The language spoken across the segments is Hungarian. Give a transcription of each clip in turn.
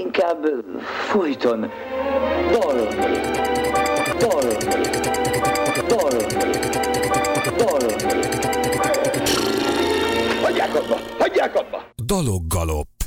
inkább folyton dalolni, dalolni, dalolni, dalolni. Hagyják abba! Hagyják abba! Daloggalop.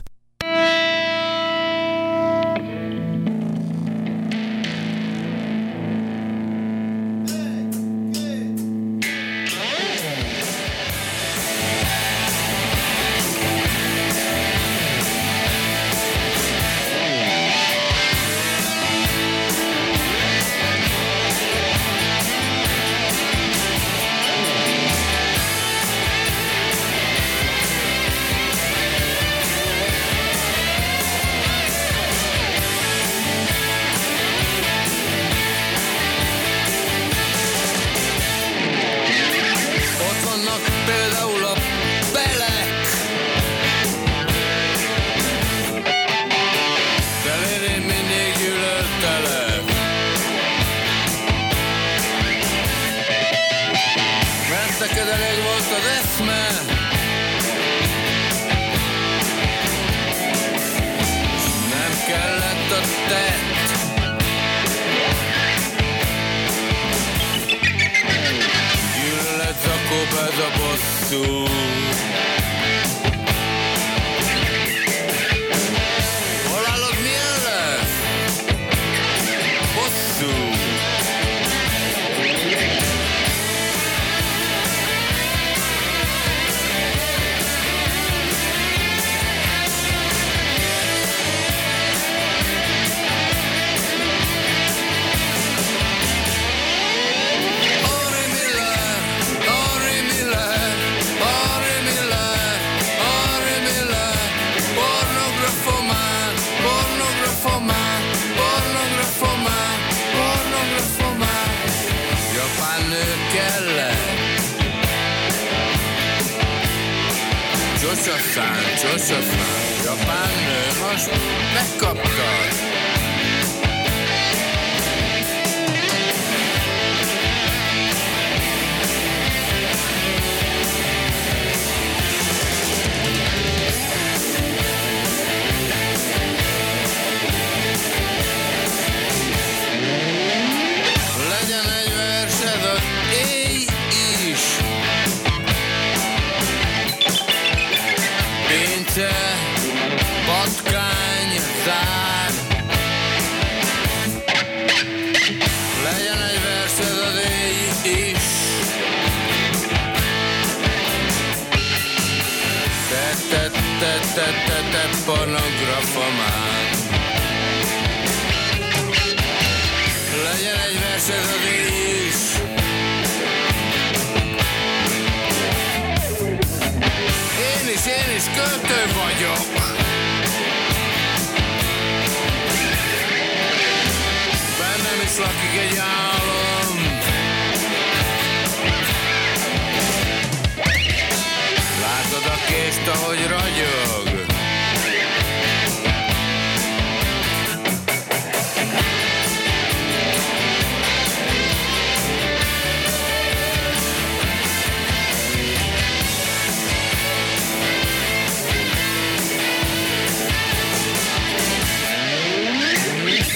Kést, ahogy ragyog.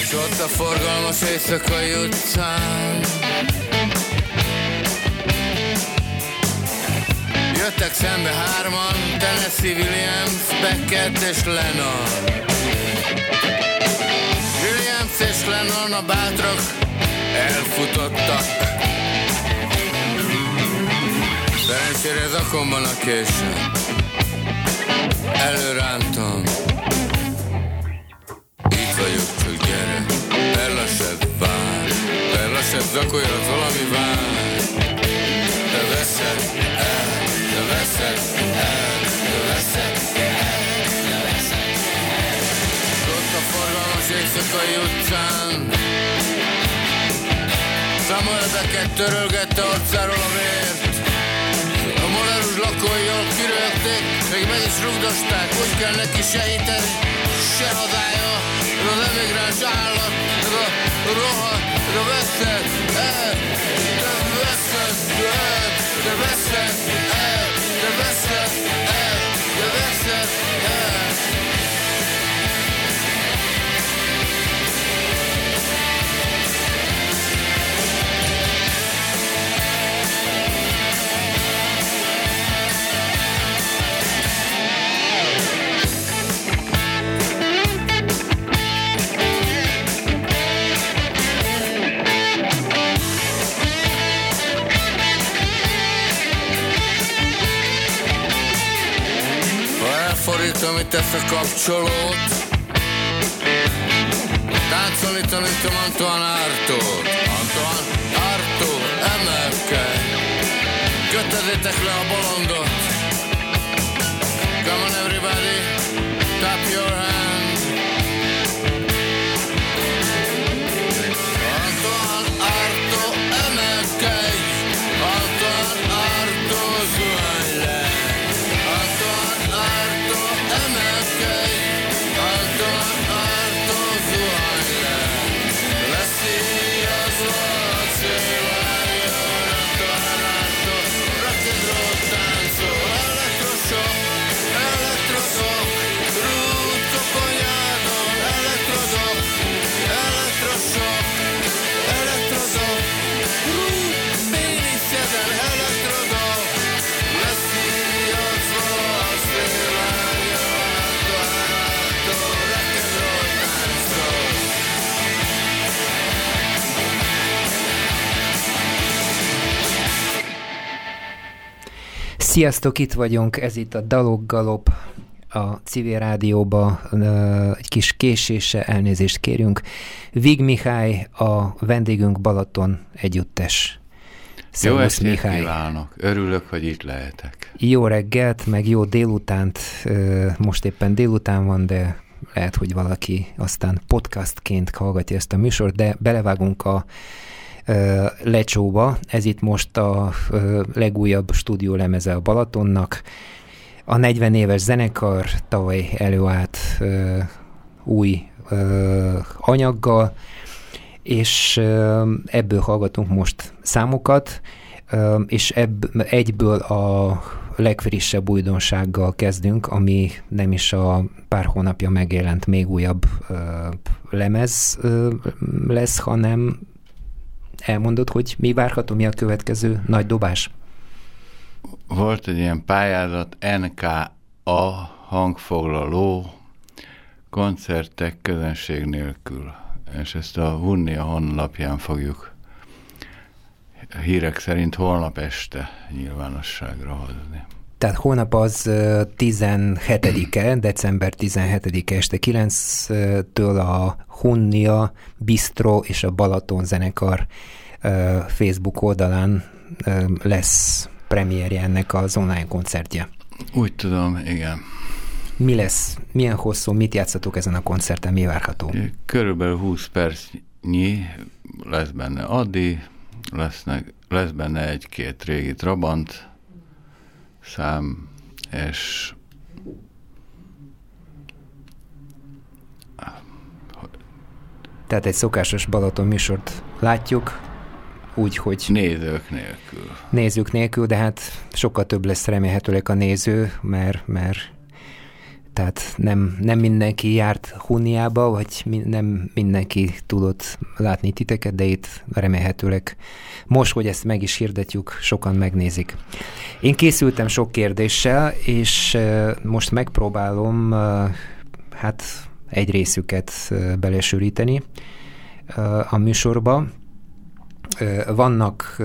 És ott a forgalmas éjszakai utcán Jöttek szembe hárman, Tennessee Williams, Beckett és Lennon. Williams és Lennon a bátrak elfutottak. Szerencsére zakomban a késő Előrántom. Itt vagyok, csak gyere. Perlasebb vár. Perlasebb zakolyat valami vár éjszakai utcán. Beckett törölgette arcáról a vért. A molerus lakói jól kirögték Még meg is rugdosták Úgy kell neki sejteni Se hadája Ez az emigráns állat Ez a rohadt Ez a veszed el Te veszed el Te veszed el Te veszed el Te veszed kapcsolót. Táncolni tanítom Antoine Artót. Antoine Artó, emelkedj! Kötözétek le a bolondot. Come on everybody, tap your hand. Sziasztok, itt vagyunk, ez itt a Dalok Galop, a civil rádióba egy kis késése, elnézést kérünk. Vig Mihály, a vendégünk Balaton együttes. Jó Szervusz, estét kívánok! Örülök, hogy itt lehetek. Jó reggelt, meg jó délutánt. Most éppen délután van, de lehet, hogy valaki aztán podcastként hallgatja ezt a műsort, de belevágunk a lecsóba. Ez itt most a legújabb stúdiólemeze a Balatonnak. A 40 éves zenekar tavaly előállt új anyaggal, és ebből hallgatunk most számokat, és ebb, egyből a legfrissebb újdonsággal kezdünk, ami nem is a pár hónapja megjelent még újabb ö, lemez ö, lesz, hanem elmondod, hogy mi várható, mi a következő nagy dobás? Volt egy ilyen pályázat, NKA hangfoglaló, koncertek közönség nélkül, és ezt a Vunnia honlapján fogjuk hírek szerint holnap este nyilvánosságra hozni. Tehát holnap az ö, 17-e, december 17-e este 9-től a Hunnia, Bistro és a Balaton zenekar Facebook oldalán lesz premierje ennek az online koncertje. Úgy tudom, igen. Mi lesz, milyen hosszú, mit játszatok ezen a koncerten, mi várható? Körülbelül 20 percnyi lesz benne Adi, lesznek, lesz benne egy-két régi Trabant szám, és Tehát egy szokásos Balaton műsort látjuk, úgy, hogy nézők nélkül. nézők nélkül, de hát sokkal több lesz remélhetőleg a néző, mert, mert tehát nem, nem mindenki járt Huniába, vagy mi, nem mindenki tudott látni titeket, de itt remélhetőleg most, hogy ezt meg is hirdetjük, sokan megnézik. Én készültem sok kérdéssel, és most megpróbálom hát egy részüket belesűríteni a műsorba. Vannak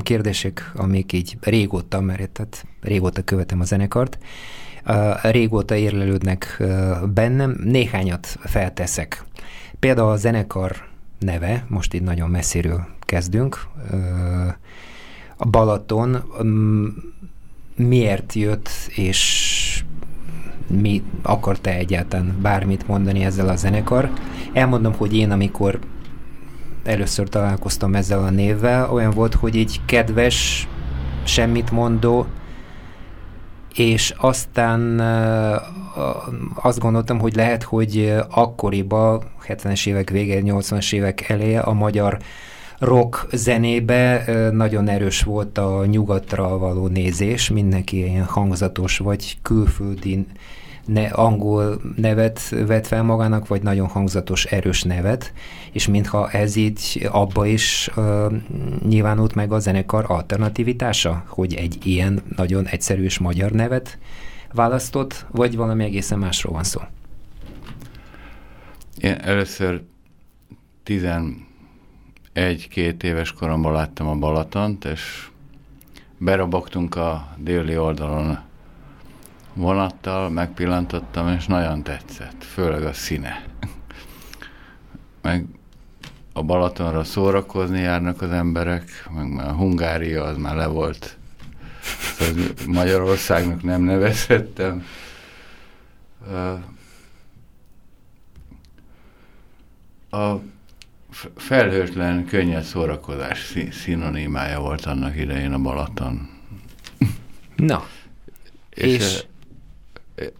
kérdések, amik így régóta, mert tehát régóta követem a zenekart, régóta érlelődnek bennem, néhányat felteszek. Például a zenekar neve, most itt nagyon messziről kezdünk, a Balaton miért jött, és mi akart-e egyáltalán bármit mondani ezzel a zenekar. Elmondom, hogy én, amikor először találkoztam ezzel a névvel, olyan volt, hogy így kedves, semmit mondó, és aztán azt gondoltam, hogy lehet, hogy akkoriban, 70-es évek vége, 80-as évek eleje a magyar rock zenébe nagyon erős volt a nyugatra való nézés, mindenki ilyen hangzatos vagy külföldi ne, angol nevet vett fel magának, vagy nagyon hangzatos, erős nevet, és mintha ez így abba is uh, nyilvánult meg a zenekar alternativitása, hogy egy ilyen nagyon egyszerű és magyar nevet választott, vagy valami egészen másról van szó. Én először 11-két éves koromban láttam a Balatont, és berobogtunk a déli oldalon vonattal, megpillantottam, és nagyon tetszett, főleg a színe. Meg a Balatonra szórakozni járnak az emberek, meg már a Hungária az már le volt. Szóval Magyarországnak nem nevezhettem. A felhőtlen, könnyed szórakozás szinonimája volt annak idején a Balaton. Na, és, és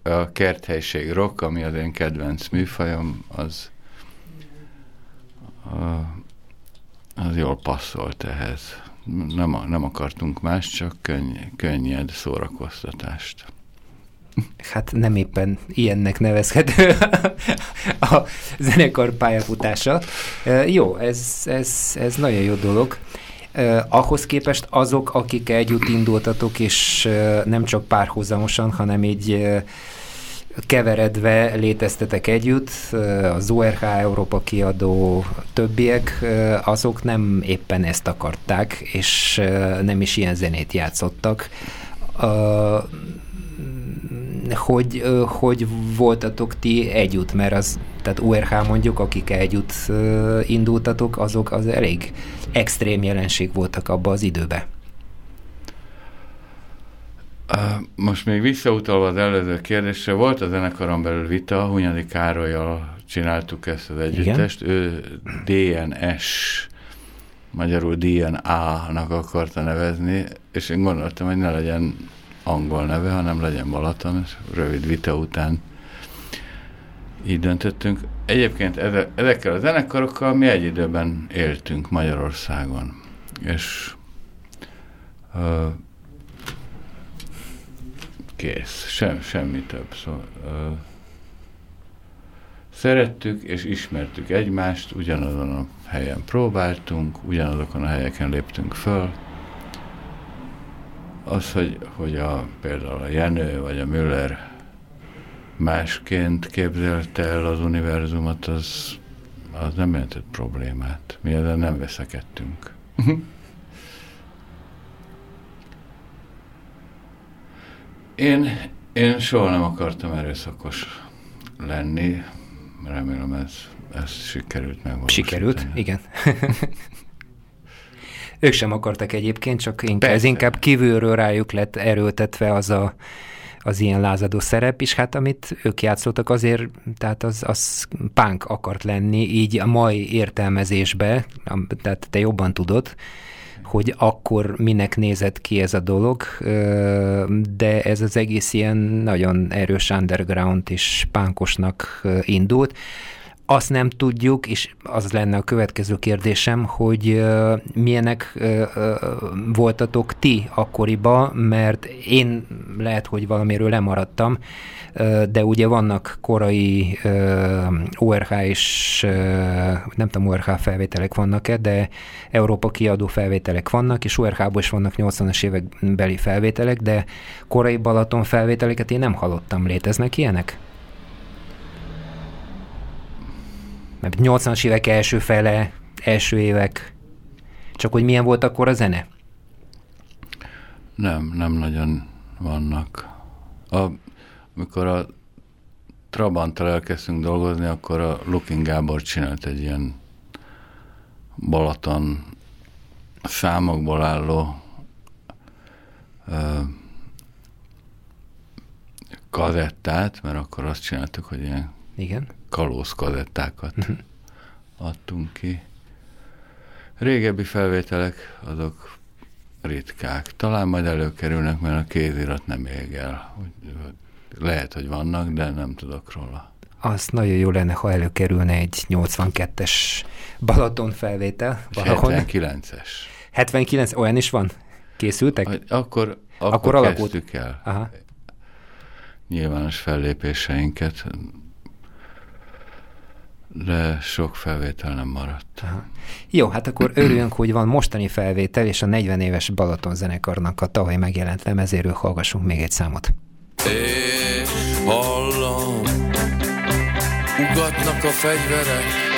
a, kerthelység rock, ami az én kedvenc műfajom, az az jól passzolt ehhez. Nem, nem akartunk más, csak könny, könnyed szórakoztatást. Hát nem éppen ilyennek nevezhető a zenekar pályafutása. Jó, ez, ez, ez nagyon jó dolog. Ahhoz képest azok, akik együtt indultatok, és nem csak párhuzamosan, hanem így keveredve léteztetek együtt, az ORH Európa kiadó többiek, azok nem éppen ezt akarták, és nem is ilyen zenét játszottak. Hogy, hogy voltatok ti együtt, mert az, tehát URH mondjuk, akik együtt indultatok, azok az elég extrém jelenség voltak abba az időbe. Most még visszautalva az előző kérdésre, volt a zenekaron belül vita, Hunyadi Károlyjal csináltuk ezt az együttest, Igen? ő DNS, magyarul DNA-nak akarta nevezni, és én gondoltam, hogy ne legyen angol neve, hanem legyen Balaton, és rövid vita után így döntöttünk. Egyébként ezekkel a zenekarokkal mi egy időben éltünk Magyarországon, és uh, kész, sem, semmi több. Szóval, uh, szerettük és ismertük egymást, ugyanazon a helyen próbáltunk, ugyanazokon a helyeken léptünk föl. Az, hogy, hogy a, például a Jenő vagy a Müller másként képzelte el az univerzumot, az, az nem jelentett problémát. Mi ezzel nem veszekedtünk. Én, én soha nem akartam erőszakos lenni, remélem ez, ez sikerült meg. Sikerült, igen. ők sem akartak egyébként, csak inkább, ez inkább kívülről rájuk lett erőltetve az a az ilyen lázadó szerep, és hát amit ők játszottak azért, tehát az, az punk akart lenni, így a mai értelmezésbe, tehát te jobban tudod, hogy akkor minek nézett ki ez a dolog, de ez az egész ilyen nagyon erős underground és pánkosnak indult. Azt nem tudjuk, és az lenne a következő kérdésem, hogy milyenek voltatok ti akkoriban, mert én lehet, hogy valamiről lemaradtam, de ugye vannak korai ORH és nem tudom, ORH felvételek vannak-e, de Európa kiadó felvételek vannak, és ORH-ból is vannak 80-as évek felvételek, de korai Balaton felvételeket én nem hallottam. Léteznek ilyenek? Mert 80-as évek első fele, első évek, csak hogy milyen volt akkor a zene? Nem, nem nagyon vannak. A, amikor a Trabanttal elkezdtünk dolgozni, akkor a Looking Gábor csinált egy ilyen Balaton számokból álló ö, kazettát, mert akkor azt csináltuk, hogy ilyen Igen. Kalóz kazettákat uh-huh. adtunk ki. Régebbi felvételek azok ritkák. Talán majd előkerülnek, mert a kézirat nem ég el. Lehet, hogy vannak, de nem tudok róla. Az nagyon jó lenne, ha előkerülne egy 82-es Balaton felvétel. 79-es. 79, olyan is van? Készültek? Akkor, akkor, akkor kezdtük el. Aha. Nyilvános fellépéseinket, de sok felvétel nem maradt. Aha. Jó, hát akkor örüljünk, hogy van mostani felvétel, és a 40 éves Balaton zenekarnak a tavaly megjelent lemezéről hallgassunk még egy számot. És hallom, ugatnak a fegyverek,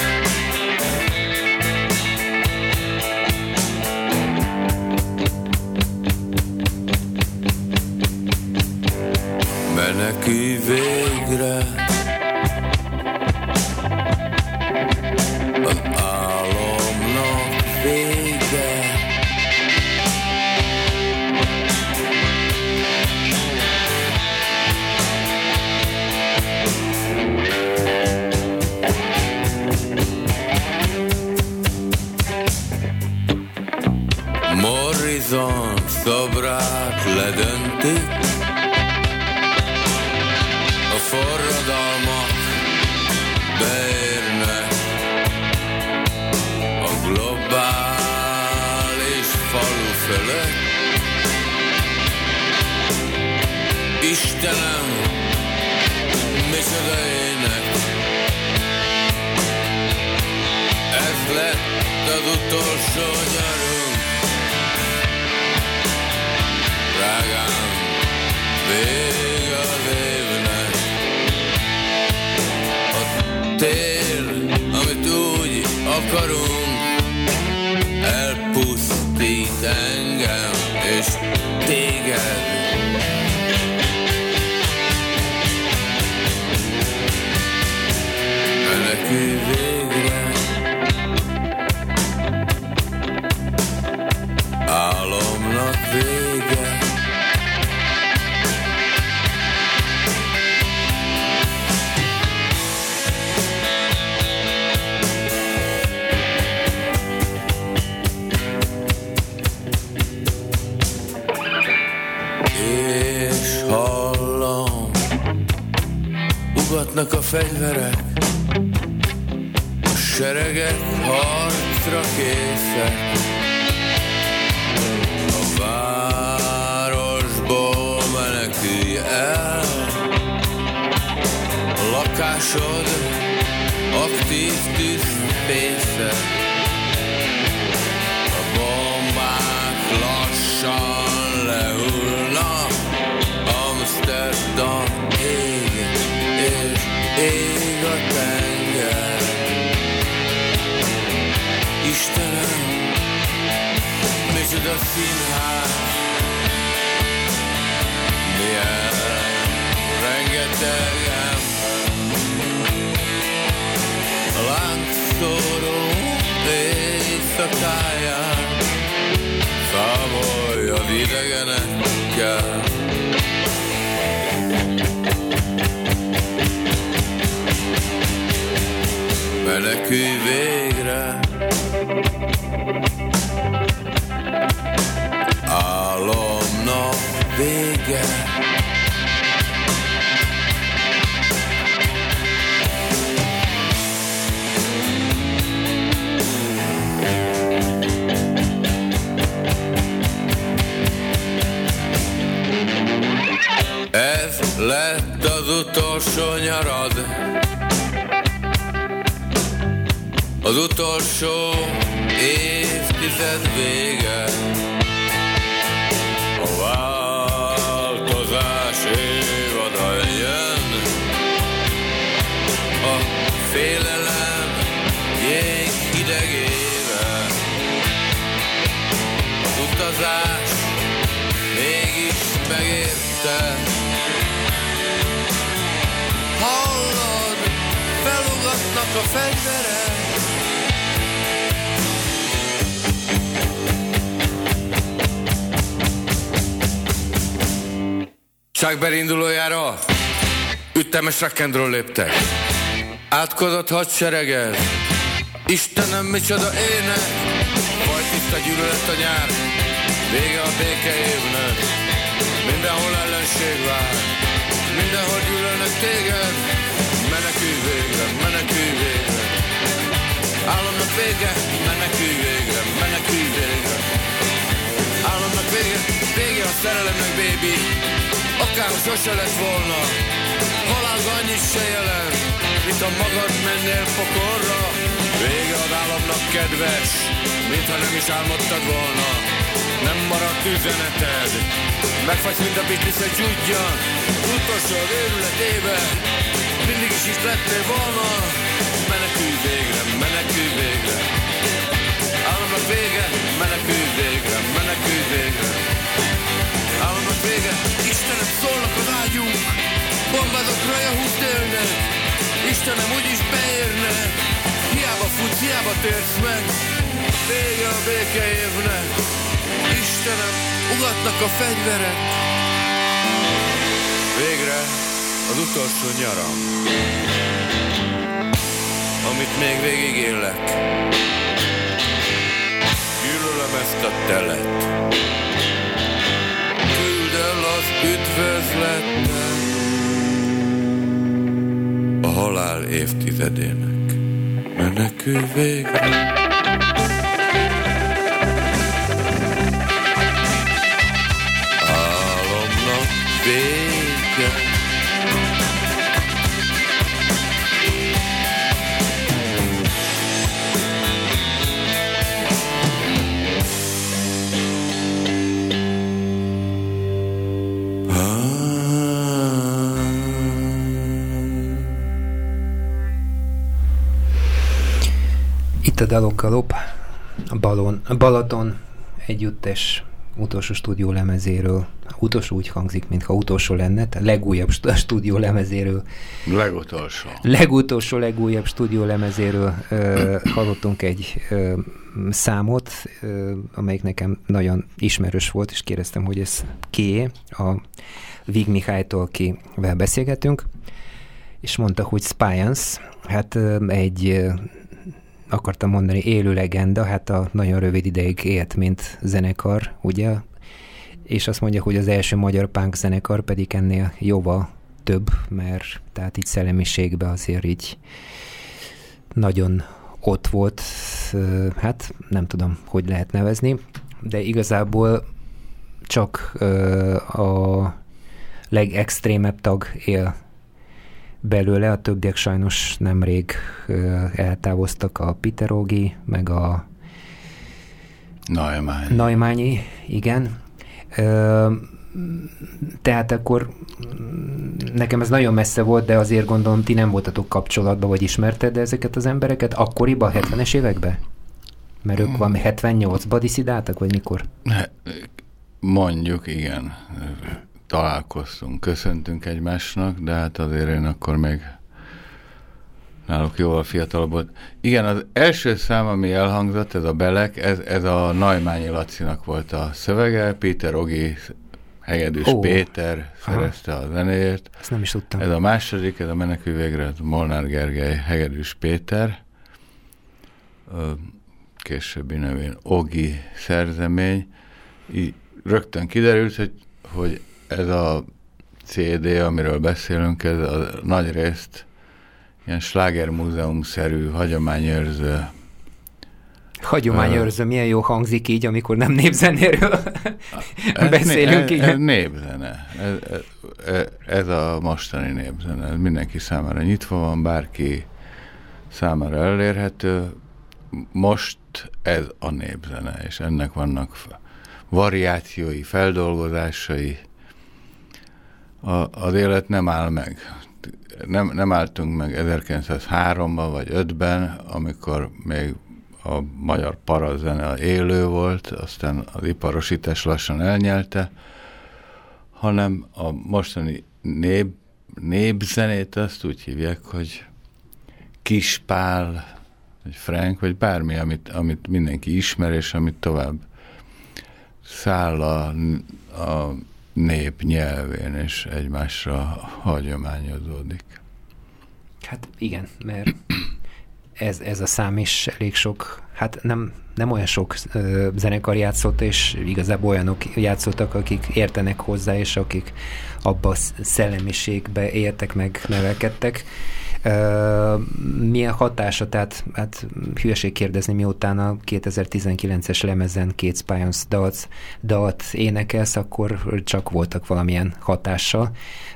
Ugatnak a fegyverek, a seregek harcra készek. A városból menekülj el, a lakásod aktív tűzpészek. a színház Milyen rengeteg A láncszóró éjszakáján Számolja idegenekkel Menekülj végre vége. Ez lett az utolsó nyarad Az utolsó évtized vége Csak berindulójára ütemes rock'n'roll léptek. Átkozott hadsereggel Istenem, micsoda ének Vagy tiszta gyűlölet a nyár. Vége a béke évnek. Mindenhol ellenség vár. Mindenhol gyűlölnek téged. Menekülj végre, menekülj végre. Államnak vége, menekülj végre, menekülj végre. Államnak vége, vége a szerelemnek, baby Akár sose lett volna Halál annyit se jelent mint a magad mennél pokorra. Vége az államnak kedves, mintha nem is álmodtad volna. Nem maradt üzeneted, megfagysz, mint a Beatles egy csúdja. Utolsó az őrületébe, mindig is is lettél volna. Menekülj végre, menekülj végre. Államnak vége, menekülj végre, menekülj végre. Államnak vége, Istenek szólnak az ágyunk, bombázok raja húsz Istenem, úgyis beérne. Hiába futsz, hiába térsz meg. Vége a béke évnek. Istenem, ugatnak a fegyverek. Végre az utolsó nyaram, amit még végig élek. Gyűlölöm ezt a telet. Üdvözletet a halál évtizedének. Menekül végre. A Dalokkalop, a, Balon, a Balaton együttes utolsó stúdió lemezéről. Utolsó úgy hangzik, mintha utolsó lenne, tehát legújabb st- stúdió lemezéről. Legutolsó. Legutolsó, legújabb stúdió lemezéről ö, hallottunk egy ö, számot, ö, amelyik nekem nagyon ismerős volt, és kérdeztem, hogy ez kié, a Vig Mihálytól, akivel beszélgetünk, és mondta, hogy Spiance, hát ö, egy akartam mondani, élő legenda, hát a nagyon rövid ideig élt, mint zenekar, ugye? És azt mondja, hogy az első magyar punk zenekar pedig ennél jóval több, mert tehát így szellemiségben azért így nagyon ott volt, hát nem tudom, hogy lehet nevezni, de igazából csak a legextrémebb tag él belőle, a többiek sajnos nemrég eltávoztak a Piterogi, meg a Neumann. Naimányi, igen. Ö, tehát akkor nekem ez nagyon messze volt, de azért gondolom, ti nem voltatok kapcsolatban, vagy ismerted ezeket az embereket akkoriban, 70-es években? Mert ők valami 78-ba diszidáltak, vagy mikor? Mondjuk, igen. Találkoztunk, köszöntünk egymásnak, de hát azért én akkor még náluk jóval fiatalabb volt. Igen, az első szám, ami elhangzott, ez a Belek, ez, ez a Naimányi Lacinak volt a szövege, Péter Ogi, Hegedűs oh. Péter szerezte a zenéért. Ezt nem is tudtam. Ez a második, ez a Menekül végre, ez Molnár Gergely, Hegedűs Péter, későbbi nevén Ogi szerzemény. Így rögtön kiderült, hogy, hogy ez a CD, amiről beszélünk, ez a nagy részt ilyen slágermúzeum-szerű, hagyományőrző Hagyományőrző, milyen jó hangzik így, amikor nem népzenéről beszélünk. Ez, igen. ez népzene. Ez, ez, ez a mostani népzene. Ez mindenki számára nyitva van, bárki számára elérhető. Most ez a népzene, és ennek vannak variációi, feldolgozásai. A, az élet nem áll meg. Nem, nem álltunk meg 1903-ban vagy 5-ben, amikor még a magyar parazene élő volt, aztán az iparosítás lassan elnyelte, hanem a mostani nép, népzenét azt úgy hívják, hogy Kispál, vagy Frank, vagy bármi, amit, amit mindenki ismer, és amit tovább száll a, a nép nyelvén, és egymásra hagyományozódik. Hát igen, mert ez, ez a szám is elég sok, hát nem, nem olyan sok ö, zenekar játszott, és igazából olyanok játszottak, akik értenek hozzá, és akik abba a sz- szellemiségbe éltek meg, nevelkedtek. Milyen hatása, tehát hát hülyeség kérdezni, miután a 2019-es lemezen két Spions dalt, dalt énekelsz, akkor csak voltak valamilyen hatással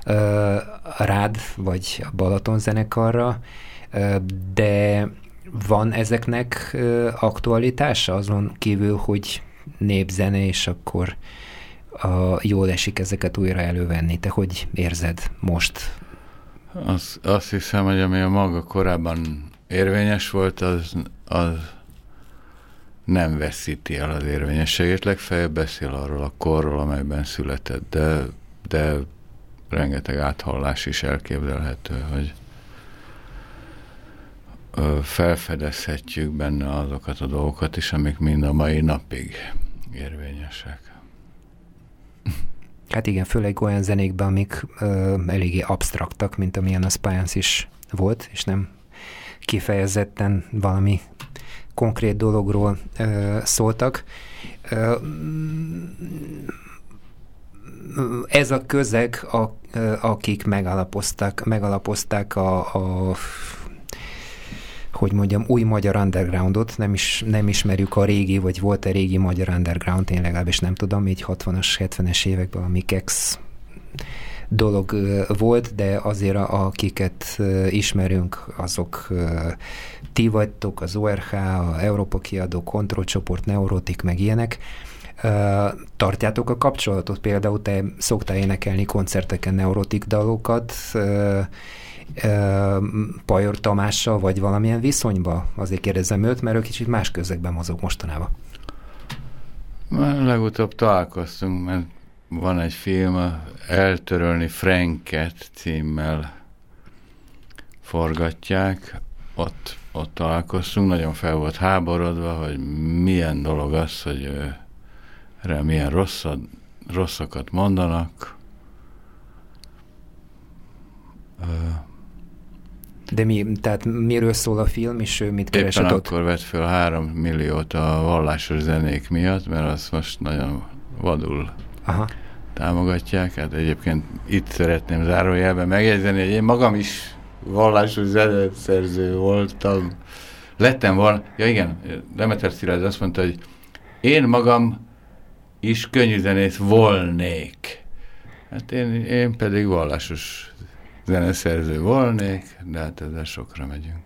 ö, rád, vagy a Balaton zenekarra, de van ezeknek aktualitása azon kívül, hogy népzene, és akkor a, jól esik ezeket újra elővenni. Te hogy érzed most? Az, azt hiszem, hogy ami a maga korábban érvényes volt, az, az nem veszíti el az érvényességét, legfeljebb beszél arról a korról, amelyben született, de, de rengeteg áthallás is elképzelhető, hogy felfedezhetjük benne azokat a dolgokat is, amik mind a mai napig érvényesek. Hát igen, főleg olyan zenékben, amik ö, eléggé absztraktak, mint amilyen a Spiance is volt, és nem kifejezetten valami konkrét dologról ö, szóltak. Ö, ez a közeg, a, akik megalapozták, megalapozták a, a hogy mondjam, új magyar undergroundot, nem, is, nem ismerjük a régi, vagy volt-e régi magyar underground, én legalábbis nem tudom, így 60-as, 70-es években a Mikex dolog volt, de azért akiket ismerünk, azok ti vagytok, az ORH, a Európa kiadó, kontrollcsoport, neurotik, meg ilyenek. Tartjátok a kapcsolatot? Például te szoktál énekelni koncerteken neurotik dalokat, Pajor Tamással, vagy valamilyen viszonyba? Azért kérdezem őt, mert ő kicsit más közegben mozog mostanában. Legutóbb találkoztunk, mert van egy film, Eltörölni Franket címmel forgatják, ott, ott találkoztunk, nagyon fel volt háborodva, hogy milyen dolog az, hogy erre milyen rosszad, rosszakat mondanak. De mi, tehát miről szól a film, és ő mit keresett Éppen ott? akkor vett fel három milliót a vallásos zenék miatt, mert azt most nagyon vadul Aha. támogatják. Hát egyébként itt szeretném zárójelben megjegyzeni, hogy én magam is vallásos zeneszerző voltam. Lettem volna, ja igen, Demeter Szilárd azt mondta, hogy én magam is könnyűzenész volnék. Hát én, én pedig vallásos zeneszerző volnék, de hát ezzel sokra megyünk.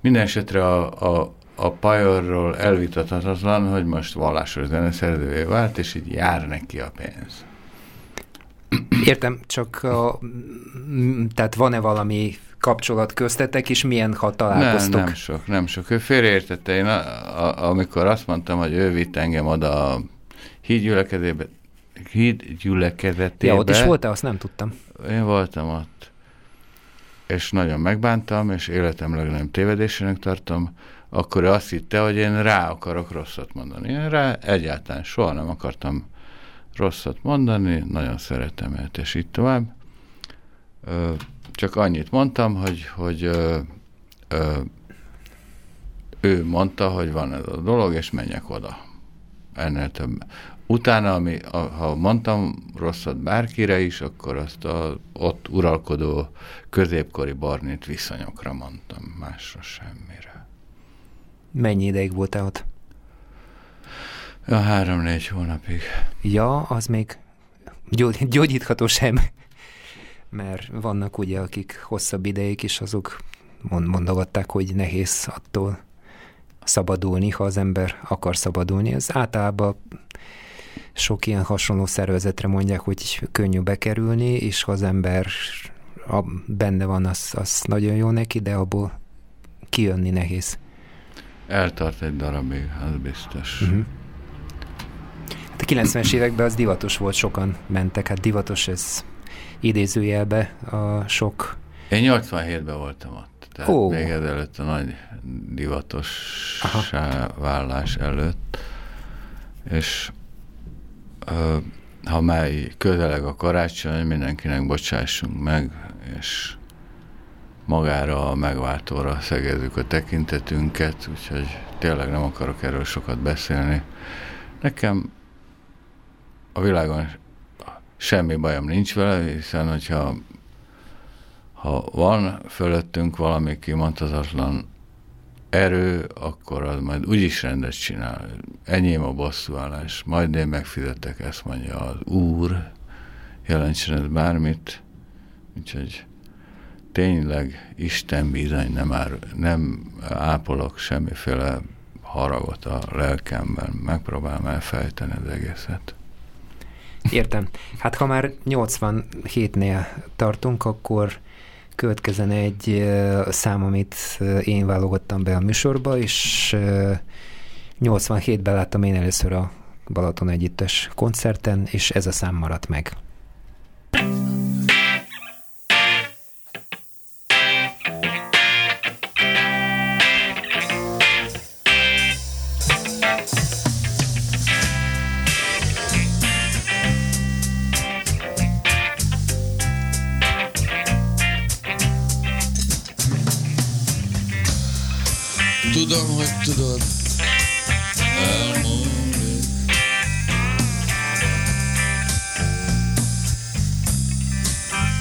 Minden esetre a, a, a Pajorról elvitathatatlan, hogy most vallásos zeneszerzővé vált, és így jár neki a pénz. Értem, csak a, tehát van-e valami kapcsolat köztetek, és milyen, ha találkoztok? Nem, nem sok, nem sok. Ő félreértette. Én, a, a, amikor azt mondtam, hogy ő vitt engem oda a hídgyülekezetébe, hídgyülekezetébe. Ja, ott is volt-e? Azt nem tudtam. Én voltam ott. És nagyon megbántam, és életem legnagyobb tévedésének tartom, akkor azt hitte, hogy én rá akarok rosszat mondani. Én rá egyáltalán soha nem akartam rosszat mondani, nagyon szeretem őt, és így tovább. Csak annyit mondtam, hogy, hogy ő mondta, hogy van ez a dolog, és menjek oda. Ennél több. Utána, ami, a, ha mondtam rosszat bárkire is, akkor azt a ott uralkodó középkori barnit viszonyokra mondtam, másra semmire. Mennyi ideig voltál ott? Ja, három-négy hónapig. Ja, az még gyógyítható sem. Mert vannak ugye, akik hosszabb ideig is azok mondogatták, hogy nehéz attól szabadulni, ha az ember akar szabadulni. Ez általában sok ilyen hasonló szervezetre mondják, hogy könnyű bekerülni, és ha az ember a, benne van, az, az nagyon jó neki, de abból kijönni nehéz. Eltart egy darabig, az biztos. Uh-huh. Hát a 90-es években az divatos volt, sokan mentek, hát divatos ez idézőjelbe a sok... Én 87-ben voltam ott, tehát oh. még ezelőtt a nagy divatos vállás előtt, és ha már közeleg a karácsony, mindenkinek bocsássunk meg, és magára a megváltóra szegezzük a tekintetünket, úgyhogy tényleg nem akarok erről sokat beszélni. Nekem a világon semmi bajom nincs vele, hiszen hogyha ha van fölöttünk valami kimondhatatlan erő, akkor az majd úgyis rendet csinál. Enyém a bosszúállás, majd én megfizetek, ezt mondja az Úr, jelentsen ez bármit. Úgyhogy tényleg Isten bizony nem, ár, nem ápolok semmiféle haragot a lelkemben, megpróbálom elfejteni az egészet. Értem. Hát ha már 87-nél tartunk, akkor következzen egy szám, amit én válogattam be a műsorba, és 87-ben láttam én először a Balaton Együttes koncerten, és ez a szám maradt meg. Tudom, hogy tudod, elmúlik.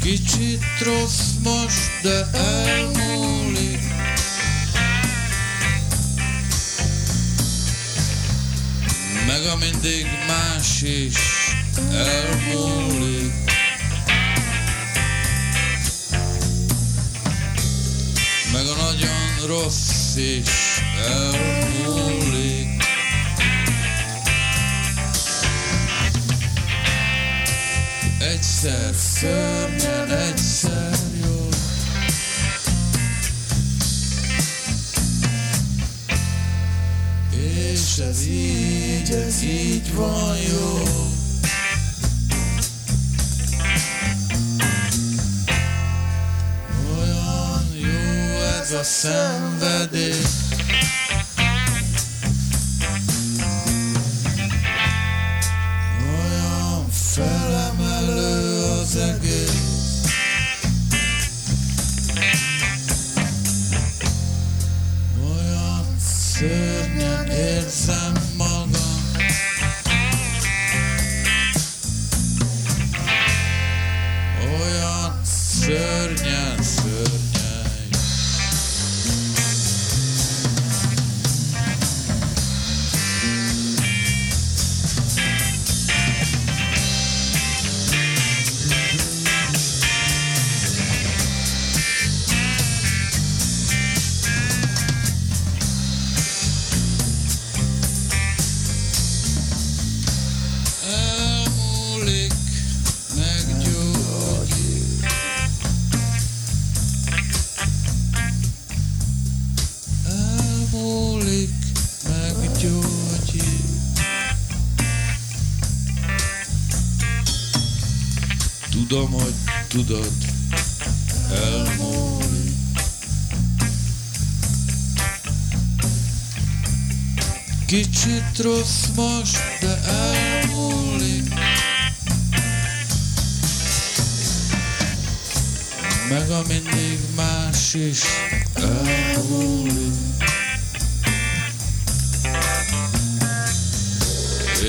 Kicsit rossz most, de elmúlik. Meg a mindig más is elmúlik. Meg a nagyon rossz is. Egyszer szörnyen, egyszer jó. És ez így, ez így jó. Olyan jó ez a szenvedés. Tudod, elmúlik. Kicsit rossz most, de elmúlik. Meg a mindig más is elmúlik.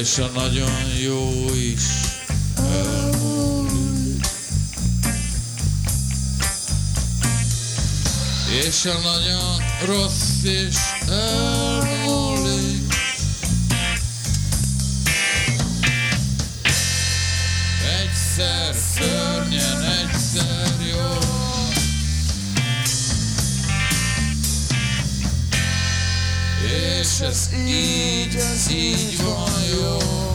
És a nagyon jó is És a nagyon rossz is elmúlik. Egyszer szörnyen, egyszer jó. És ez így, ez így van jó.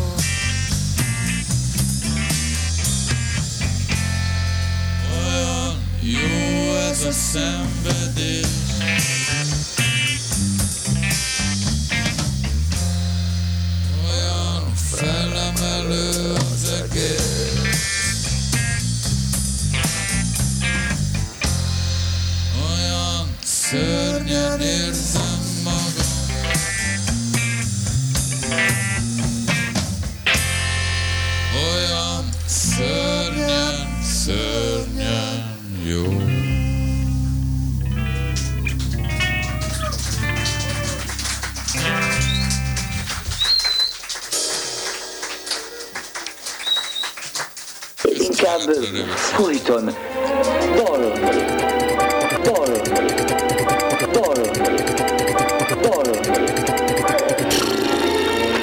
Szenvedés. Olyan felemelő az egész. Olyan szörnyen érzem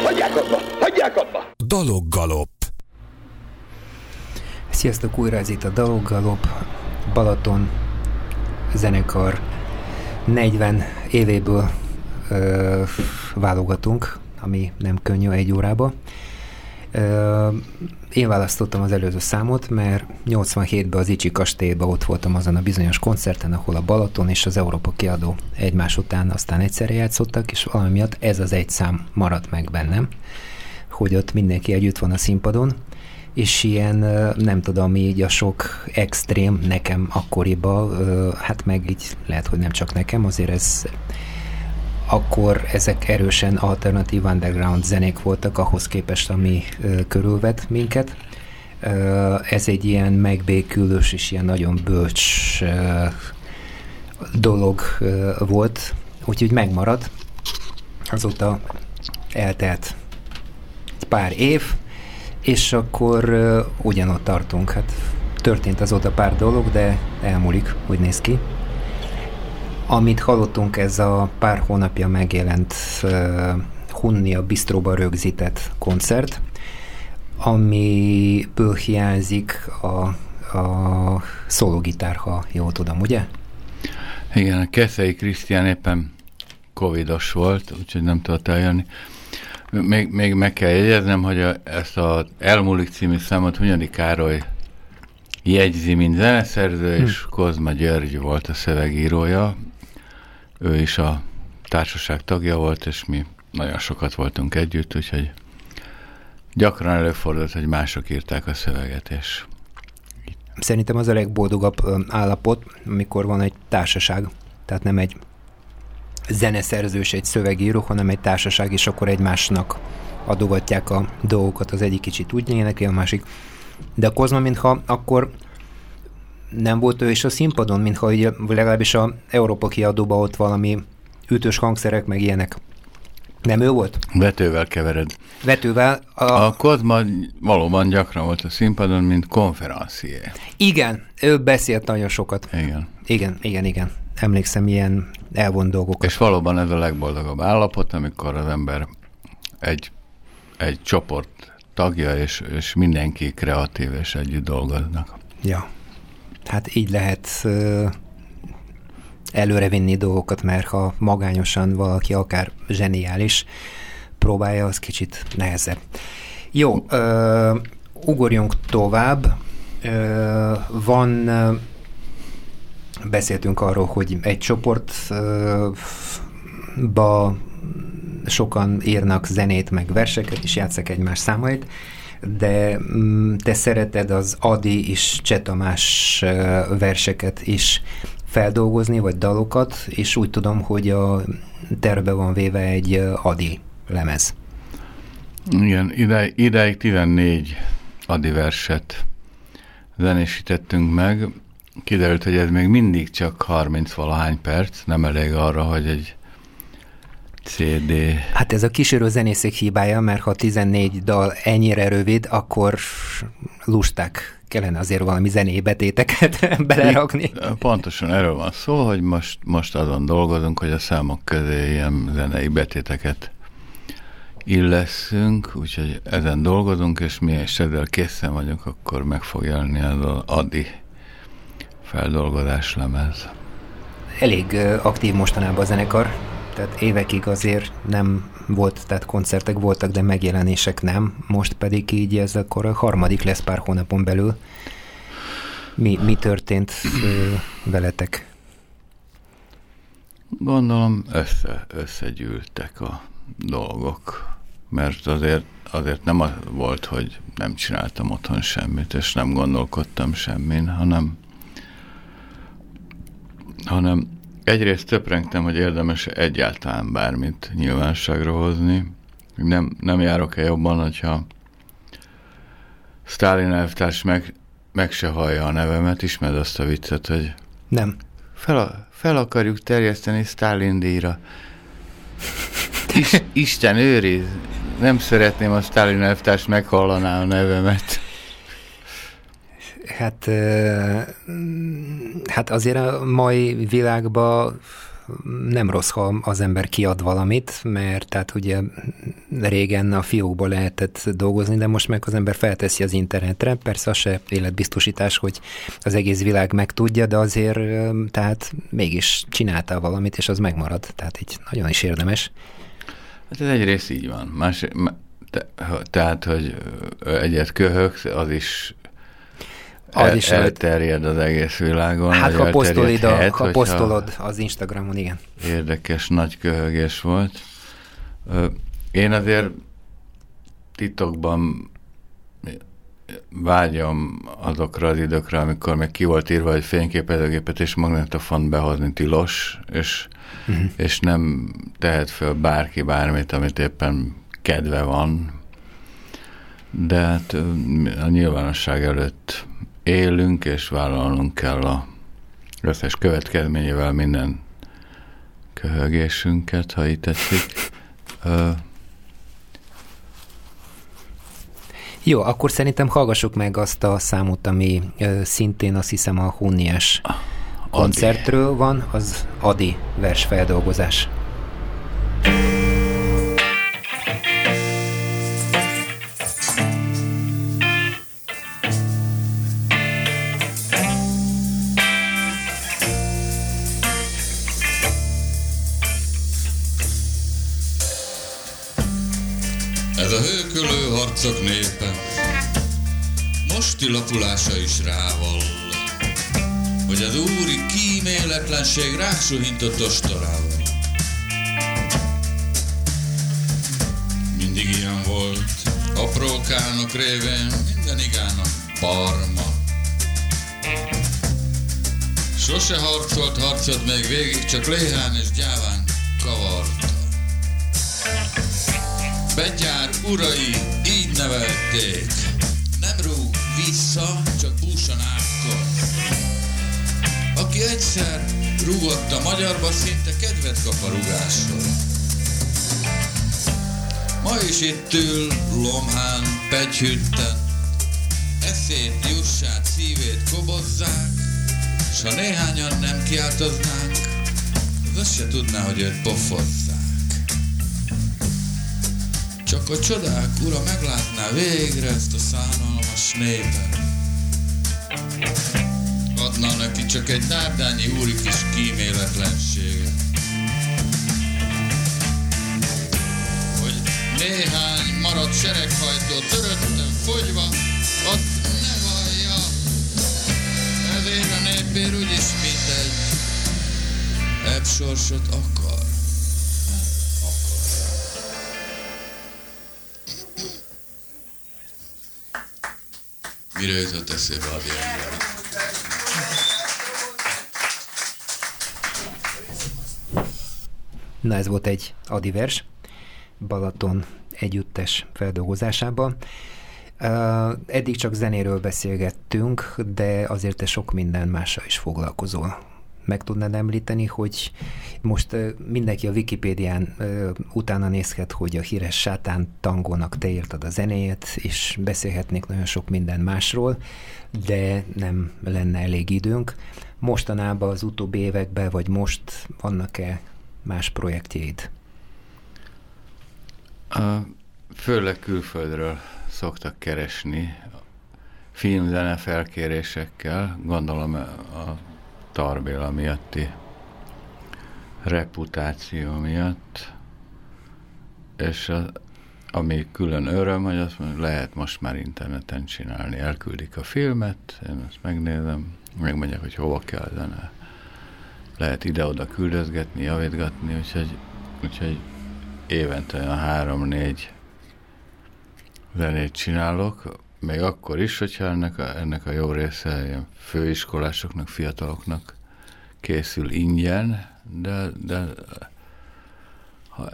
Hagyják abba! Hagyják abba! Daloggalop. Sziasztok, újra ez itt a Daloggalop, Balaton zenekar. 40 évéből ö, válogatunk, ami nem könnyű egy órába. Én választottam az előző számot, mert 87-ben az Icsi kastélyban ott voltam azon a bizonyos koncerten, ahol a Balaton és az Európa kiadó egymás után aztán egyszerre játszottak, és valami miatt ez az egy szám maradt meg bennem, hogy ott mindenki együtt van a színpadon, és ilyen, nem tudom, így a sok extrém nekem akkoriban, ö, hát meg így lehet, hogy nem csak nekem, azért ez akkor ezek erősen alternatív underground zenék voltak ahhoz képest, ami körülvet minket. Ez egy ilyen megbékülős és ilyen nagyon bölcs dolog ö, volt, úgyhogy megmarad. Azóta eltelt pár év, és akkor ugyanott tartunk. Hát történt azóta pár dolog, de elmúlik, úgy néz ki. Amit hallottunk, ez a pár hónapja megjelent uh, Hunnia Bistróba rögzített koncert, amiből hiányzik a, a szólógitár, ha jól tudom, ugye? Igen, a Keszei Krisztián éppen covidos volt, úgyhogy nem tudott eljönni. Még, még meg kell jegyeznem, hogy a, ezt az Elmúlik című számot Hunyadi Károly jegyzi, mint zeneszerző, hm. és Kozma György volt a szövegírója. Ő is a társaság tagja volt, és mi nagyon sokat voltunk együtt, úgyhogy gyakran előfordult, hogy mások írták a szöveget, és Szerintem az a legboldogabb állapot, amikor van egy társaság, tehát nem egy zeneszerzős, egy szövegíró, hanem egy társaság, és akkor egymásnak adogatják a dolgokat, az egyik kicsit úgy énekli, a másik. De a Kozma, mintha akkor nem volt ő is a színpadon, mintha ugye, legalábbis a Európa kiadóban ott valami ütős hangszerek, meg ilyenek. Nem ő volt? Vetővel kevered. Vetővel. A, a Kozma valóban gyakran volt a színpadon, mint konferencié. Igen, ő beszélt nagyon sokat. Igen. Igen, igen, igen. Emlékszem ilyen elvont dolgokat. És valóban ez a legboldogabb állapot, amikor az ember egy, egy csoport tagja, és, és mindenki kreatív, és együtt dolgoznak. Ja. Hát így lehet előrevinni dolgokat, mert ha magányosan valaki akár zseniális próbálja, az kicsit nehezebb. Jó, ugorjunk tovább. Van, beszéltünk arról, hogy egy csoportba sokan írnak zenét, meg verseket, és játszak egymás számait, de mm, te szereted az Adi és Csetamás verseket is feldolgozni, vagy dalokat, és úgy tudom, hogy a terve van véve egy Adi lemez. Igen, ide, ideig 14 Adi verset zenésítettünk meg. Kiderült, hogy ez még mindig csak 30 valahány perc, nem elég arra, hogy egy CD. Hát ez a kísérő zenészek hibája, mert ha 14 dal ennyire rövid, akkor lusták kellene azért valami zenébetéteket belerakni. Pontosan erről van szó, hogy most, most azon dolgozunk, hogy a számok közé ilyen zenei betéteket illeszünk, úgyhogy ezen dolgozunk, és mi ezzel készen vagyunk, akkor meg fog jelenni az Adi feldolgozás lemez. Elég aktív mostanában a zenekar, tehát évekig azért nem volt, tehát koncertek voltak, de megjelenések nem, most pedig így ez akkor a harmadik lesz pár hónapon belül. Mi, mi történt veletek? Gondolom össze, összegyűltek a dolgok, mert azért, azért nem az volt, hogy nem csináltam otthon semmit, és nem gondolkodtam semmin, hanem hanem egyrészt töprengtem, hogy érdemes egyáltalán bármit nyilvánosságra hozni. Nem, nem járok-e jobban, hogyha Stalin elvtárs meg, meg se hallja a nevemet, ismered azt a viccet, hogy nem. Fel, fel akarjuk terjeszteni Stalin díjra. Is, Isten őriz, nem szeretném a Stalin elvtárs meghallaná a nevemet. Hát, hát azért a mai világban nem rossz, ha az ember kiad valamit, mert tehát ugye régen a fiókból lehetett dolgozni, de most meg az ember felteszi az internetre. Persze az se életbiztosítás, hogy az egész világ megtudja, de azért tehát mégis csináltál valamit, és az megmarad. Tehát így nagyon is érdemes. Hát ez egyrészt így van. Más, te, tehát, hogy egyet köhögsz, az is az is elterjed az egész világon. Hát ha posztolod, a, ha posztolod az Instagramon, igen. Érdekes, nagy köhögés volt. Én azért titokban vágyom azokra az időkre, amikor még ki volt írva, hogy fényképezőgépet és magnetofont behozni tilos, és, uh-huh. és nem tehet föl bárki bármit, amit éppen kedve van. De hát a nyilvánosság előtt élünk, és vállalnunk kell a összes következményével minden köhögésünket, ha így tetszik. Ö, Jó, akkor szerintem hallgassuk meg azt a számot, ami ö, szintén azt hiszem a Hunniás koncertről van, az Adi versfeldolgozás. Ez harcok népe Mosti lapulása is rával Hogy az úri kíméletlenség rásuhintott ostorával. Mindig ilyen volt Aprókálnok révén minden igának barma. Sose harcolt harcot még végig, csak léhán és gyáván kavarta. Betyár urai nevelték. Nem rúg vissza, csak búsan átkor. Aki egyszer rúgott a magyarba, szinte kedvet kap a rugásról. Ma is itt ül Lomhán, Pegyhütten, eszét, jussát, szívét kobozzák, s ha néhányan nem kiáltoznánk, az se tudná, hogy őt pofozzák. Csak a csodák ura meglátná végre ezt a szánalmas népet. Adna neki csak egy nárdányi úri kis kíméletlenséget. Hogy néhány maradt sereghajtó törötten fogyva, ott ne vallja. Ezért a népér úgyis mindegy. Ebb sorsot akar. Mire jutott eszébe a ember? Na ez volt egy Adi vers, Balaton együttes feldolgozásában. Eddig csak zenéről beszélgettünk, de azért te sok minden mással is foglalkozol. Meg tudnád említeni, hogy most mindenki a Wikipédián utána nézhet, hogy a híres sátán tangónak te írtad a zenéjét, és beszélhetnék nagyon sok minden másról, de nem lenne elég időnk. Mostanában az utóbbi években, vagy most vannak-e más projektjeid? A, főleg külföldről szoktak keresni filmzene felkérésekkel, gondolom a Tarbéla miatti reputáció miatt, és a, ami külön öröm, hogy azt mondja, lehet most már interneten csinálni. Elküldik a filmet, én ezt megnézem, megmondják, hogy hova kell zene. Lehet ide-oda küldözgetni, javítgatni, úgyhogy, úgyhogy évente olyan három-négy zenét csinálok, még akkor is, hogyha ennek a, ennek a jó része ilyen főiskolásoknak, fiataloknak készül ingyen, de, de ha,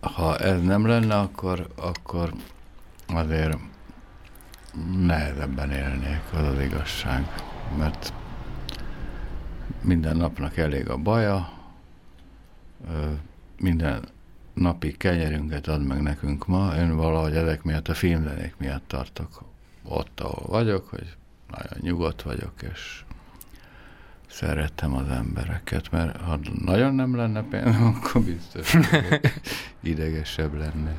ha ez nem lenne, akkor, akkor azért nehezebben élnék, az az igazság, mert minden napnak elég a baja, minden napi kenyerünket ad meg nekünk ma. Én valahogy ezek miatt, a filmzenék miatt tartok ott, ahol vagyok, hogy nagyon nyugodt vagyok, és szerettem az embereket, mert ha nagyon nem lenne pénz, akkor biztos idegesebb lenne.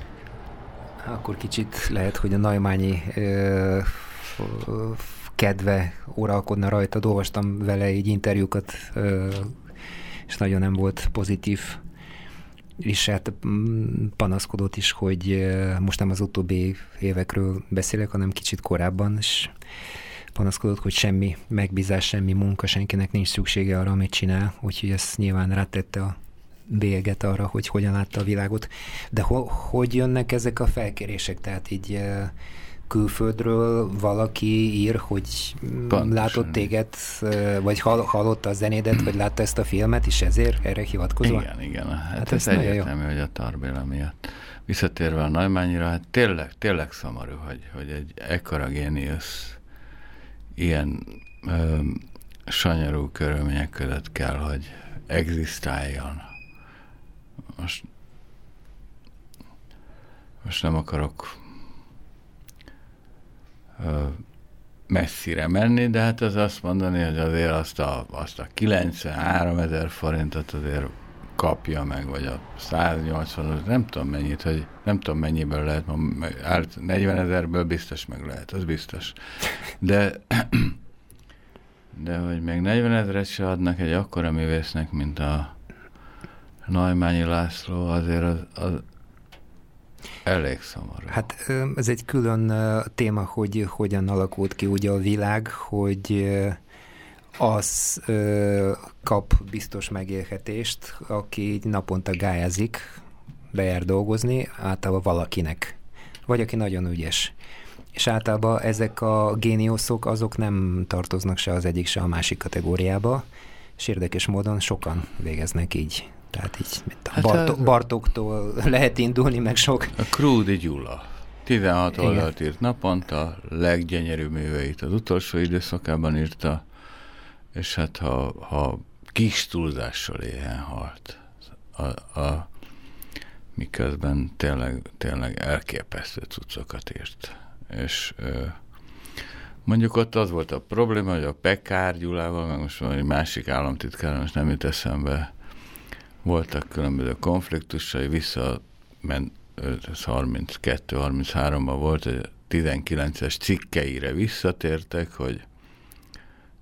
Akkor kicsit lehet, hogy a Najmányi ö, kedve uralkodna rajta, olvastam vele így interjúkat, és nagyon nem volt pozitív és hát mm, panaszkodott is, hogy most nem az utóbbi évekről beszélek, hanem kicsit korábban, és panaszkodott, hogy semmi megbízás, semmi munka, senkinek nincs szüksége arra, amit csinál, úgyhogy ezt nyilván rátette a béget arra, hogy hogyan látta a világot. De ho- hogy jönnek ezek a felkérések? Tehát így külföldről valaki ír, hogy Pontosan. látott téged, vagy hall, hallotta a zenédet, vagy látta ezt a filmet, és ezért erre hivatkozva? Igen, igen. Hát, hát ez, ez egyértelmű, hogy a Tarbéla miatt. Visszatérve a Najmányira, hát tényleg, tényleg szomorú, hogy, hogy egy ekkora géniusz ilyen ö, sanyarú körülmények között kell, hogy egzisztáljon. Most, most nem akarok messzire menni, de hát az azt mondani, hogy azért azt a, azt a 93 ezer forintot azért kapja meg, vagy a 180, nem tudom mennyit, hogy nem tudom mennyiből lehet, 40 ezerből biztos meg lehet, az biztos. De, de hogy még 40 ezeret se adnak egy akkora művésznek, mint a Najmányi László, azért az, az elég szomorú. Hát ez egy külön téma, hogy hogyan alakult ki ugye a világ, hogy az kap biztos megélhetést, aki így naponta gályázik, bejár dolgozni, általában valakinek, vagy aki nagyon ügyes. És általában ezek a géniuszok, azok nem tartoznak se az egyik, se a másik kategóriába, és érdekes módon sokan végeznek így. Tehát így mint hát Barto- a... Bartoktól lehet indulni, meg sok. A Krúdi Gyula. 16 oldalt írt naponta, leggyönyörűbb műveit az utolsó időszakában írta, és hát ha, ha kis túlzással éhen halt, a, a, miközben tényleg, tényleg elképesztő cuccokat írt. És ö, mondjuk ott az volt a probléma, hogy a Pekár Gyulával, meg most van egy másik államtitkár, most nem jut eszembe, voltak különböző konfliktusai, visszament 32-33-ban volt, egy 19-es cikkeire visszatértek, hogy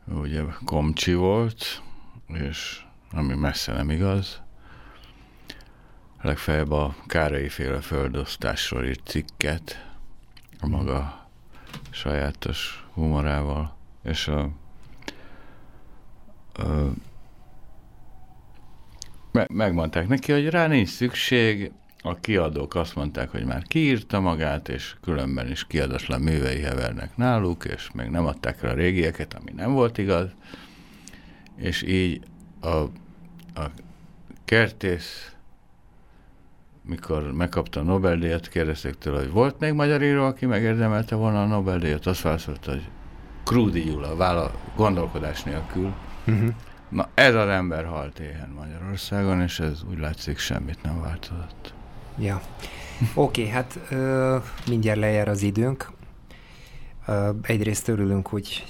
ugye komcsi volt, és ami messze nem igaz. Legfeljebb a Kárai féle földosztásról írt cikket, a maga sajátos humorával, és a, a me, megmondták neki, hogy rá nincs szükség, a kiadók azt mondták, hogy már kiírta magát, és különben is kiadatlan művei hevernek náluk, és még nem adták rá a régieket, ami nem volt igaz, és így a, a kertész, mikor megkapta a Nobel-díjat, kérdezték tőle, hogy volt még magyar író, aki megérdemelte volna a Nobel-díjat, azt válaszolta, hogy Krúdi Gyula, vála, gondolkodás nélkül. Uh-huh. Na ez az ember halt éhen Magyarországon, és ez úgy látszik semmit nem változott. Ja. Oké, okay, hát ö, mindjárt lejár az időnk. Ö, egyrészt örülünk, hogy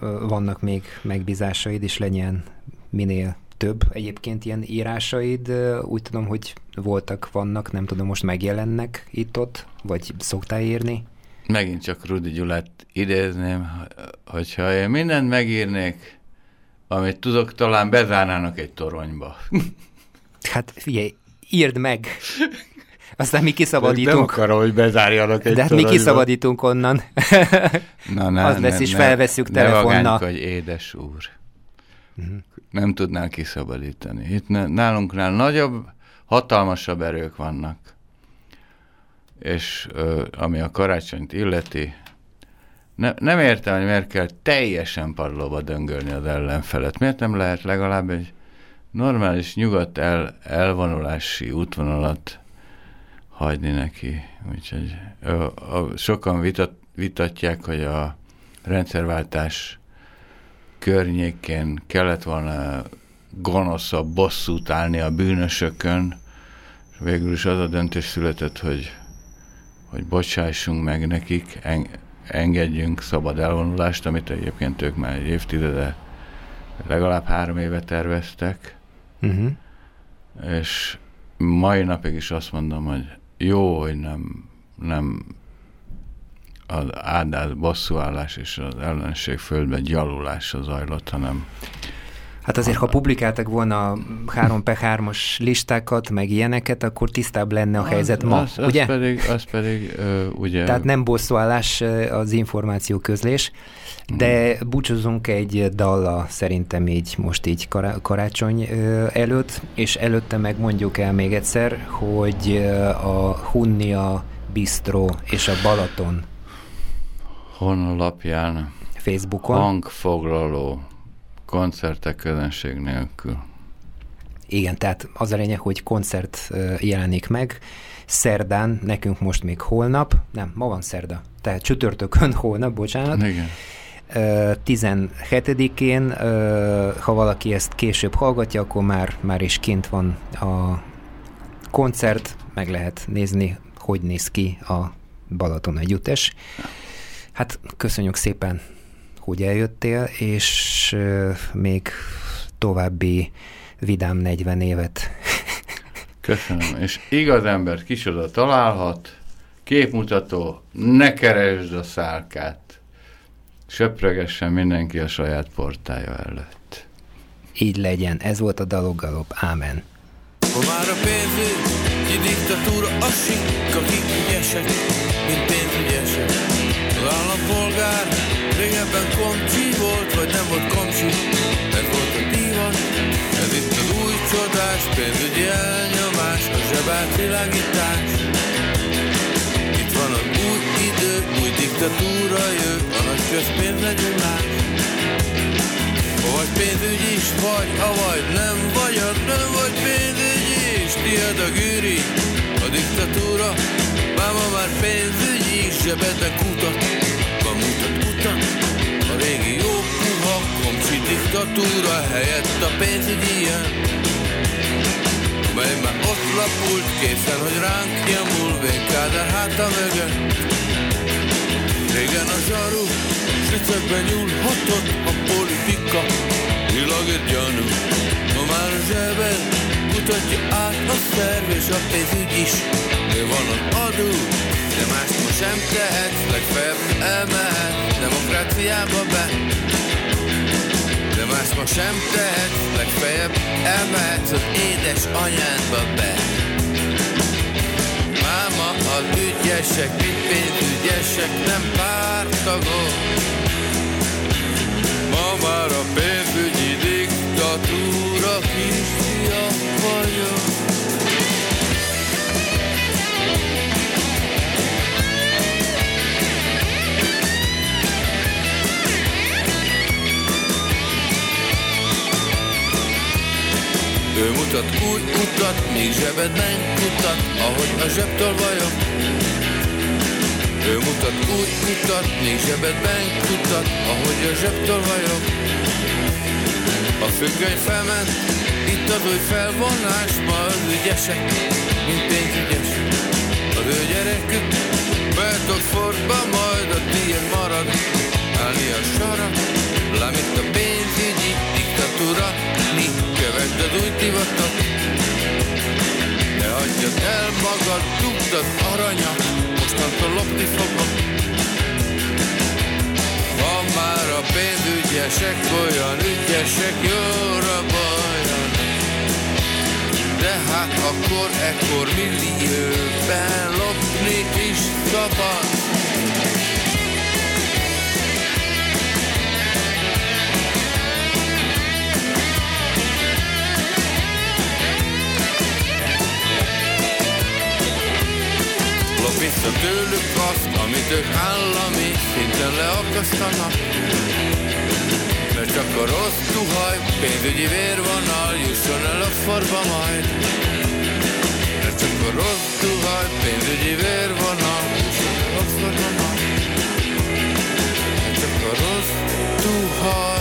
ö, vannak még megbízásaid, és legyen minél több egyébként ilyen írásaid. Úgy tudom, hogy voltak, vannak, nem tudom, most megjelennek itt-ott, vagy szoktál írni? Megint csak Rudi Gyulát idézném, hogyha én mindent megírnék, amit tudok, talán bezárnának egy toronyba. Hát figyelj, írd meg. Aztán mi kiszabadítunk. Nem akarom, hogy bezárjanak egy De hát mi kiszabadítunk onnan. Na, ne, Az lesz, ne, és ne, felveszünk telefonnal. Ne hogy édes úr. Uh-huh. Nem tudnál kiszabadítani. Itt nálunknál nagyobb, hatalmasabb erők vannak. És ami a karácsonyt illeti, ne, nem értem, hogy miért kell teljesen padlóba döngölni az ellenfelet. Miért nem lehet legalább egy normális nyugat el, elvonulási útvonalat hagyni neki. Úgyhogy a, a, sokan vitat, vitatják, hogy a rendszerváltás környékén kellett volna gonoszabb bosszút állni a bűnösökön, és végül is az a döntés született, hogy, hogy bocsássunk meg nekik, en, engedjünk szabad elvonulást, amit egyébként ők már egy évtizede, legalább három éve terveztek, uh-huh. és mai napig is azt mondom, hogy jó, hogy nem, nem az áldás, bosszúállás és az ellenség földben gyalulása zajlott, hanem Hát azért, ha publikáltak volna 3 per 3-as listákat, meg ilyeneket, akkor tisztább lenne a helyzet az, ma, az, ugye? Az pedig, az pedig uh, ugye... Tehát nem bosszúállás az információ közlés, de hmm. búcsúzunk egy dalla szerintem így most így karácsony előtt, és előtte meg mondjuk el még egyszer, hogy a Hunnia Bistro és a Balaton honlapján Facebookon hangfoglaló koncertek közönség nélkül. Igen, tehát az a lényeg, hogy koncert jelenik meg, szerdán, nekünk most még holnap, nem, ma van szerda, tehát csütörtökön holnap, bocsánat. Igen. 17-én, ha valaki ezt később hallgatja, akkor már, már is kint van a koncert, meg lehet nézni, hogy néz ki a Balaton együttes. Hát köszönjük szépen, hogy eljöttél, és még további vidám 40 évet. Köszönöm, és igaz embert kisoda találhat, képmutató, ne keresd a szálkát, söpregessen mindenki a saját portája előtt. Így legyen, ez volt a Daloggalop, ámen. Ma már a pénzügyi diktatúra a sik, akik ügyesek, mint pénzügyesek. Állampolgár régebben komcsi volt, vagy nem volt komcsi, ez volt a divat. Ez itt az új csodás, pénzügyi elnyomás, a zsebát világítás. Itt van az új idő, új diktatúra jö, a nagy közpénz legyullás. Ha vagy pénzügyis vagy, avagy nem vagy, nem vagy pénzügyis, tiéd a gűri, a diktatúra. Máma már pénzügyis, zsebedbe kutat, diktatúra helyett a pénzügyi jön. Mely már ott lapult, készen, hogy ránk nyomul, vénkádár háta mögött. Régen a zsaru, slicekben nyúlhatott a politika, világért gyanú. Ma már a zsebed mutatja át a szerv és a pénzügy is. De van az adó, de más ma sem tehet, legfeljebb elmehet demokráciába be. Más ma sem tehet, legfeljebb elmehetsz az édes anyádba be. Máma az ügyesek, mint pénzügyesek, nem pártagok. Ma már a pénzügyi diktatúra kisfia vagyok. Ő mutat új utat, míg zsebedben kutat, ahogy a zsebtől vagyok. Ő mutat új utat, míg zsebedben kutat, ahogy a zsebtől vagyok. A függöny felment, itt az új felvonás, ma az ügyesek, mint pénzügyes. Az ő gyerekük betok forba, majd a tiéd marad, állni a sarat, lámít a pénzügyi mi kövesd az új divatot. Ne hagyjad el magad, dugd az aranyat, mostantól lopni fogok. Van már a pénzügyesek olyan ügyesek, jóra bajan. De hát akkor ekkor millióben lopni is szabad. vissza tőlük azt, amit ők állami szinten leakasztanak. Mert csak a rossz tuhaj, pénzügyi vérvonal jusson el a forba majd. Mert csak a rossz tuhaj, pénzügyi vérvonal jusson el a forba majd. Mert csak a rossz tuhaj.